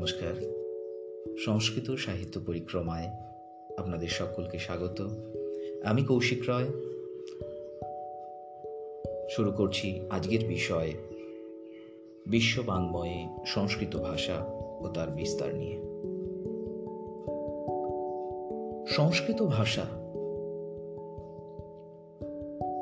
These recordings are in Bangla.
নমস্কার। সংস্কৃত সাহিত্য পরিক্রমায় আপনাদের সকলকে স্বাগত। আমি কৌশিক রয়। শুরু করছি আজকের বিষয় বিশ্ব বাংময়ে সংস্কৃত ভাষা ও তার বিস্তার নিয়ে। সংস্কৃত ভাষা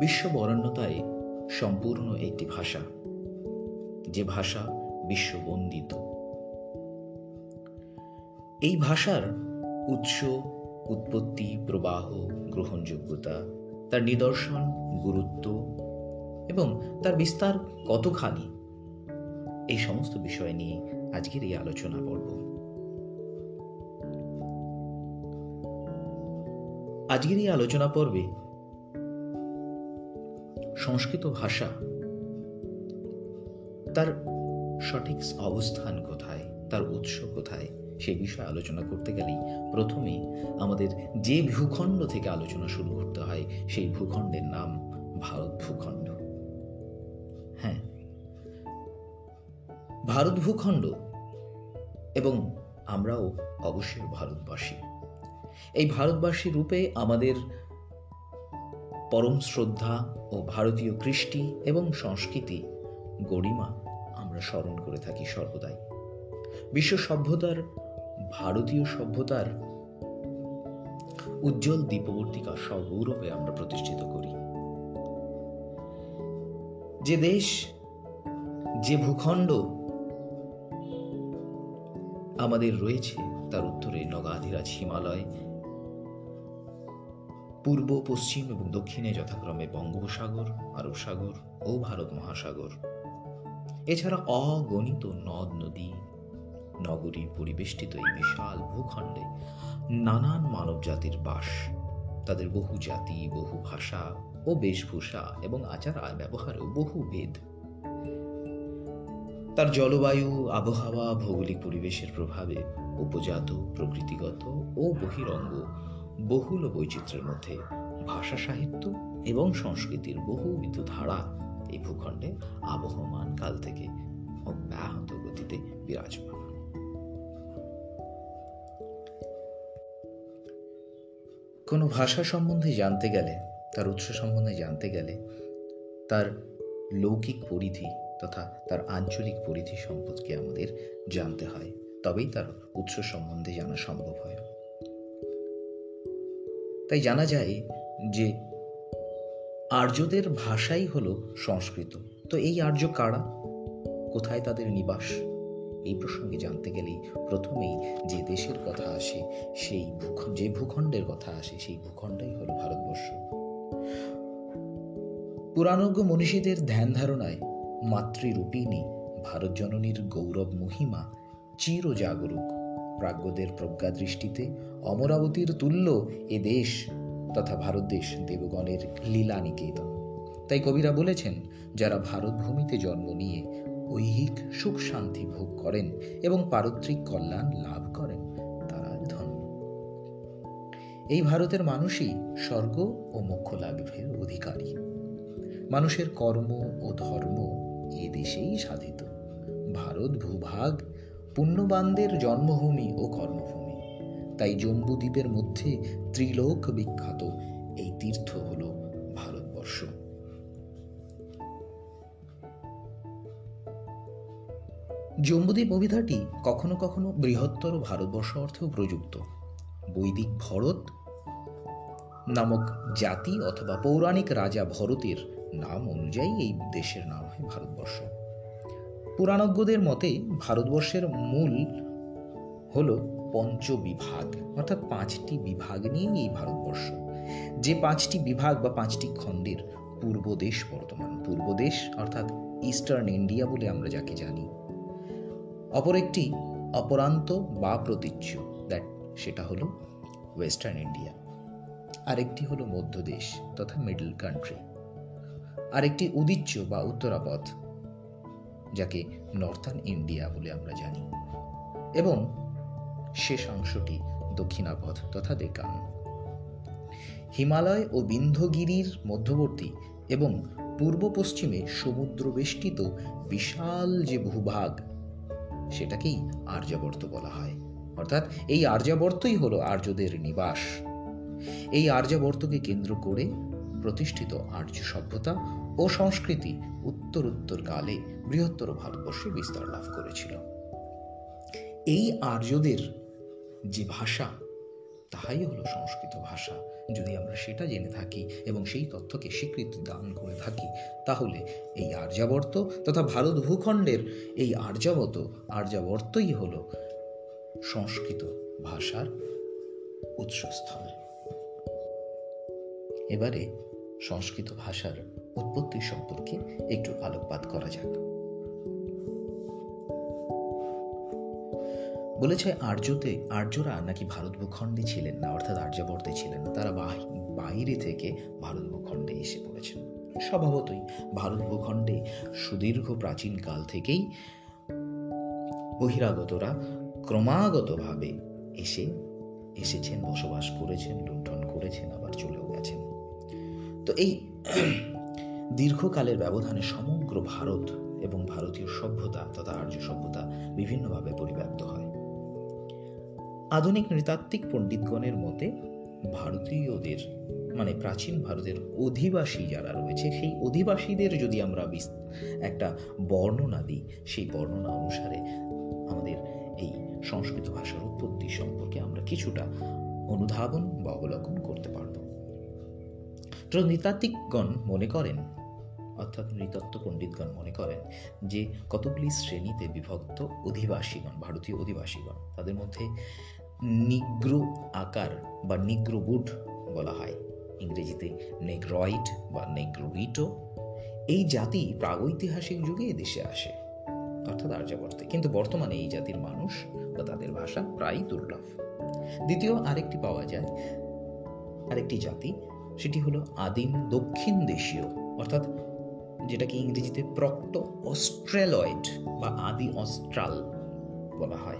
বিশ্ব বরণ্যতায় সম্পূর্ণ একটি ভাষা, যে ভাষা বিশ্ববন্দিত। এই ভাষার উৎস, উৎপত্তি, প্রবাহ, গ্রহণযোগ্যতা, তার নিদর্শন, গুরুত্ব এবং তার বিস্তার কতখানি? এই সমস্ত বিষয় নিয়ে আজকের এই আলোচনা পর্ব। আজকের এই আলোচনা পর্বে সংস্কৃত ভাষা তার সঠিক অবস্থান কোথায়, তার উৎস কোথায় সে বিষয়ে আলোচনা করতে গেলেই প্রথমেই আমাদের যে ভূখণ্ড থেকে আলোচনা শুরু করতে হয়, সেই ভূখণ্ডের নাম ভারত ভূখণ্ড। হ্যাঁ ভারত ভূখণ্ড এবং আমরাও অবশ্যই ভারতবাসী। এই ভারতবাসী রূপে আমাদের পরম শ্রদ্ধা ও ভারতীয় কৃষ্টি এবং সংস্কৃতি গরিমা আমরা স্মরণ করে থাকি সর্বদাই। বিশ্ব সভ্যতার ভারতীয় সভ্যতার উজ্জ্বল দীপবর্তিকা সগৌরবে আমরা প্রতিষ্ঠিত করি। যে দেশ, যে ভূখণ্ড আমাদের রয়েছে, তার উত্তরে নগাধিরাজ হিমালয়, পূর্ব, পশ্চিম এবং দক্ষিণে যথাক্রমে বঙ্গোপসাগর আরব সাগর ও ভারত মহাসাগর। এছাড়া অগণিত নদ, নদী নগরী পরিবেষ্টিত এই বিশাল ভূখণ্ডে নানান মানব জাতির বাস। তাদের বহু জাতি, বহু ভাষা ও বেশভূষা এবং আচার আর ব্যবহারেও বহু ভেদ। তার জলবায়ু, আবহাওয়া, ভৌগোলিক পরিবেশের প্রভাবে উপজাত, প্রকৃতিগত ও বহিরঙ্গ বহুল বৈচিত্র্যের মধ্যে ভাষা সাহিত্য এবং সংস্কৃতির বহুবিধ ধারা এই ভূখণ্ডে আবহমান কাল থেকে অব্যাহত গতিতে বিরাজমান। কোনো ভাষা সম্বন্ধে জানতে গেলে, তার উৎস সম্বন্ধে জানতে গেলে, তার লৌকিক পরিধি তথা তার আঞ্চলিক পরিধি সম্পর্কে আমাদের জানতে হয়, তবেই তার উৎস সম্বন্ধে জানা সম্ভব হয়। তাই জানা যায় যে আর্যদের ভাষাই হলো সংস্কৃত। তো এই আর্য কারা? কোথায় তাদের নিবাস? এই প্রসঙ্গে জানতে গেলেই প্রথমেই যে দেশের কথা আসে, সেই যে ভূখণ্ডের কথা আসে, সেই ভূখণ্ডই হলো ভারতবর্ষ। পুরাণজ্ঞ মনীষীদের ধ্যান ধারণায় মাতৃরূপিণী ভারত জননীর গৌরব মহিমা চির জাগরুক প্রাজ্ঞদের প্রজ্ঞা দৃষ্টিতে অমরাবতীর তুল্য এ দেশ তথা ভারত দেশ দেবগণের লীলা নিকেতন তাই কবিরা বলেছেন, যারা ভারত ভূমিতে জন্ম নিয়ে ঐহিক সুখ শান্তি ভোগ করেন এবং পারত্রিক কল্যাণ লাভ করেন তারা ধন্য। এই ভারতের মানুষই স্বর্গ ও মোক্ষ লাভের অধিকারী। মানুষের কর্ম ও ধর্ম এ দেশেই সাধিত। ভারত ভূভাগ, পুণ্যবানদের জন্মভূমি ও কর্মভূমি। তাই জম্বুদ্বীপের মধ্যে ত্রিলোক বিখ্যাত এই তীর্থ হল ভারতবর্ষ। জম্বুদ্বীপ অভিধাটি কখনো কখনো বৃহত্তর ভারতবর্ষ অর্থেও প্রযুক্ত। বৈদিক ভরত নামক জাতি অথবা পৌরাণিক রাজা ভরতের নাম অনুযায়ী এই দেশের নাম হয় ভারতবর্ষ। পুরাণজ্ঞদের মতে ভারতবর্ষের মূল হল পঞ্চবিভাগ, অর্থাৎ পাঁচটি বিভাগ নিয়ে এই ভারতবর্ষ। যে পাঁচটি বিভাগ বা পাঁচটি খণ্ডের পূর্বদেশ বর্তমান। পূর্বদেশ অর্থাৎ ইস্টার্ন ইন্ডিয়া বলে আমরা যাকে জানি। অপর একটি অপরান্ত বা প্রতীচ্য দ্যাট সেটা হলো ওয়েস্টার্ন ইন্ডিয়া আরেকটি হলো মধ্যদেশ তথা মিডল কান্ট্রি আরেকটি উদিচ্য বা উত্তরাপথ, যাকে নর্থার্ন ইন্ডিয়া বলে আমরা জানি। এবং শেষ অংশটি দক্ষিণাপথ তথা দেকান হিমালয় ও বিন্ধগিরির মধ্যবর্তী এবং পূর্ব পশ্চিমে সমুদ্র বেষ্টিত বিশাল যে ভূভাগ সেটাকেই আর্যাবর্ত বলা হয়। অর্থাৎ এই আর্যাবর্তই হলো আর্যদের নিবাস। এই আর্যাবর্তকে কেন্দ্র করে প্রতিষ্ঠিত আর্য সভ্যতা ও সংস্কৃতি উত্তর উত্তর কালে বৃহত্তর ভারতবর্ষে বিস্তার লাভ করেছিল। এই আর্যদের যে ভাষা তাহাই হলো সংস্কৃত ভাষা। যদি আমরা সেটা জেনে থাকি এবং সেই তথ্যকে স্বীকৃতি দান করে থাকি, তাহলে এই আর্যাবর্ত তথা ভারত ভূখণ্ডের এই আর্যাবত, আর্যাবর্তই হল সংস্কৃত ভাষার উৎসস্থল। এবারে সংস্কৃত ভাষার উৎপত্তি সম্পর্কে একটু আলোকপাত করা যাক। বলেছে আর্যতে, আর্যরা নাকি ভারত ভূখণ্ডে ছিলেন না, অর্থাৎ আর্যাবর্তে ছিলেন না। তারা বাইরে থেকে ভারত ভূখণ্ডে এসে পড়েছেন। স্বভাবতই ভারত ভূখণ্ডে সুদীর্ঘ প্রাচীন কাল থেকেই বহিরাগতরা ক্রমাগতভাবে এসে এসেছেন, বসবাস করেছেন, লুণ্ঠন করেছেন, আবার চলেও গেছেন। তো এই দীর্ঘকালের ব্যবধানে সমগ্র ভারত এবং ভারতীয় সভ্যতা তথা আর্য সভ্যতা বিভিন্নভাবে পরিব্যাপ্ত হয়। আধুনিক নৃতাত্ত্বিক পণ্ডিতগণের মতে, ভারতীয়দের মানে প্রাচীন ভারতের অধিবাসী যারা রয়েছে, সেই অধিবাসীদের যদি আমরা একটা বর্ণনা দিই, সেই বর্ণনা অনুসারে আমাদের এই সংস্কৃত ভাষার উৎপত্তি সম্পর্কে আমরা কিছুটা অনুধাবন বা অবলোকন করতে পারব। নৃতাত্ত্বিকগণ মনে করেন অর্থাৎ নৃতত্ত্ব পণ্ডিতগণ মনে করেন যে কতগুলি শ্রেণীতে বিভক্ত অধিবাসীগণ, ভারতীয় অধিবাসীগণ, তাদের মধ্যে নিগ্র আকার বা নিগ্রোবুড বলা হয়। ইংরেজিতে নেগ্রয়েড বা নেগ্রোইটো এই জাতি প্রাগৈতিহাসিক যুগে এদেশে আসে, অর্থাৎ আর্যাবর্তে। কিন্তু বর্তমানে এই জাতির মানুষ বা তাদের ভাষা প্রায় দুর্লভ। দ্বিতীয় আরেকটি পাওয়া যায়, আরেকটি জাতি, সেটি হলো আদিম দক্ষিণ দেশীয়, অর্থাৎ যেটাকে ইংরেজিতে প্রক্টো অস্ট্রেলয়েড বা আদি অস্ট্রাল বলা হয়।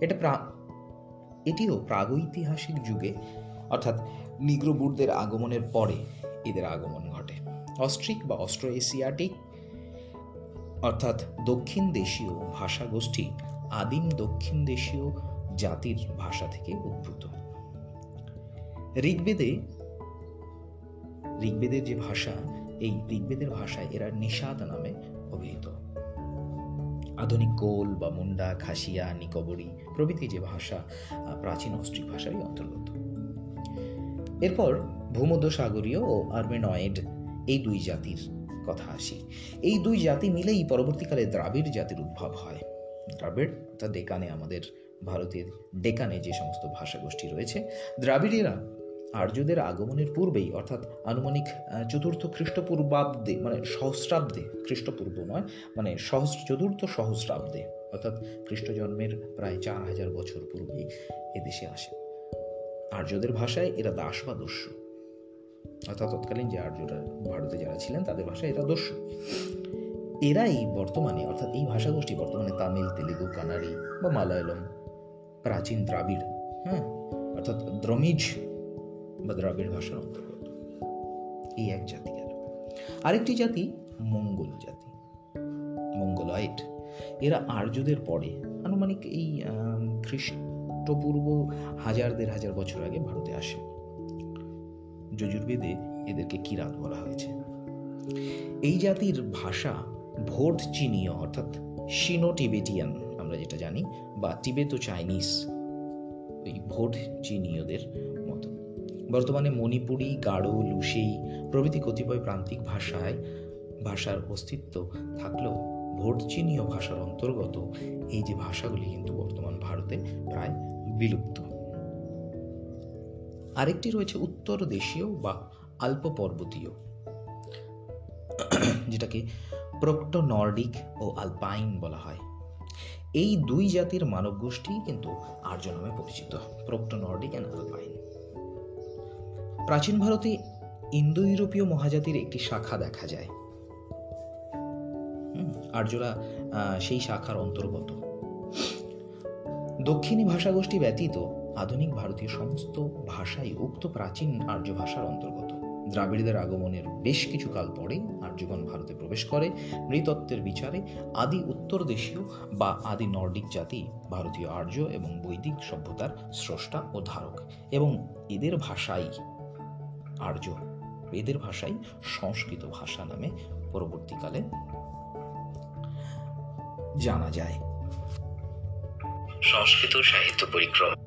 এটা প্রা, এটিও প্রাগৈতিহাসিক যুগে, অর্থাৎ নিগ্রোবুটদের আগমনের পরে এদের আগমন ঘটে। অস্ট্রিক বা অস্ট্রো এশিয়াটিক অর্থাৎ দক্ষিণ দেশীয় ভাষা গোষ্ঠী আদিম দক্ষিণ দেশীয় জাতির ভাষা থেকে উদ্ভূত। ঋগ্বেদে, ঋগ্বেদের যে ভাষা এই ঋগ্বেদের ভাষায় এরা নিষাদ নামে অভিহিত। আধুনিক গোল বা মুন্ডা, খাসিয়া, নিকবরি প্রভৃতি যে ভাষা প্রাচীন অস্ট্রিক ভাষারই অন্তর্গত। এরপর ভূমধ্যসাগরীয় ও আর্মেনয়েড এই দুই জাতির কথা আসি। এই দুই জাতি মিলেই পরবর্তীকালে দ্রাবিড় জাতির উদ্ভব হয়। দ্রাবিড় অর্থাৎ ডেকানে আমাদের ভারতের ডেকানে যে সমস্ত ভাষাগোষ্ঠী রয়েছে, দ্রাবিড়েরা আর্যদের আগমনের পূর্বেই, অর্থাৎ আনুমানিক চতুর্থ খ্রিস্টপূর্বাব্দে মানে সহস্রাব্দে, খ্রিস্টপূর্ব নয় মানে সহস চতুর্থ সহস্রাব্দে, অর্থাৎ খ্রিস্ট জন্মের প্রায় চার হাজার বছর পূর্বেই এদেশে আসে। আর্যদের ভাষায় এরা দাস বা দস্যু। অর্থাৎ তৎকালীন যে আর্যরা ভারতে যারা ছিলেন, তাদের ভাষায় এরা দস্যু। এরাই বর্তমানে, অর্থাৎ এই ভাষাগোষ্ঠী বর্তমানে তামিল, তেলেগু, কানাড়ি বা মালায়ালম, প্রাচীন দ্রাবিড় হ্যাঁ অর্থাৎ দ্রমিজ বা দ্রাবিড় ভাষার অন্তর্গত। এই এক জাতি গেল। আরেকটি জাতি মঙ্গল জাতি। মঙ্গলয়েড। এরা আর্যদের পরে, আনুমানিক এই খ্রিস্টপূর্ব হাজার দেড় হাজার বছর আগে ভারতে আসে। যজুর্বেদে এদেরকে কিরাত বলা হয়েছে। এই জাতির ভাষা ভোট চিনীয়, অর্থাৎ সিনো টিবেটিয়ান আমরা যেটা জানি, বা টিবেতো চাইনিজ ওই ভোট চিনীয়দের বর্তমানে মণিপুরি গাঢ় লুসেই প্রভৃতি কতিপয় প্রান্তিক ভাষায়, ভাষার অস্তিত্ব থাকলেও ভোট চিনীয় ভাষার অন্তর্গত এই যে ভাষাগুলি কিন্তু বর্তমান ভারতে প্রায় বিলুপ্ত। আরেকটি রয়েছে উত্তর দেশীয় বা আল্প পর্বতীয়, যেটাকে প্রক্টো নর্ডিক ও আলপাইন বলা হয়। এই দুই জাতির মানব গোষ্ঠী কিন্তু আর্য নামে পরিচিত প্রক্টো নর্ডিক অ্যান্ড আলপাইন। প্রাচীন ভারতে ইন্দো ইউরোপীয় মহাজাতির একটি শাখা দেখা যায়। আর্যরা সেই শাখার অন্তর্গত। দক্ষিণী ভাষাগোষ্ঠী ব্যতীত আধুনিক ভারতীয় সমস্ত ভাষাই উক্ত প্রাচীন আর্য ভাষার অন্তর্গত। দ্রাবিড়দের আগমনের বেশ কিছু কাল পরে আর্যগণ ভারতে প্রবেশ করে। নৃতত্ত্বের বিচারে আদি উত্তর দেশীয় বা আদি নর্ডিক জাতি ভারতীয় আর্য এবং বৈদিক সভ্যতার স্রষ্টা ও ধারক এবং এদের ভাষাই আর্য। এদের ভাষাই সংস্কৃত ভাষা নামে পরবর্তীকালে জানা যায়। সংস্কৃত সাহিত্য পরিক্রমা।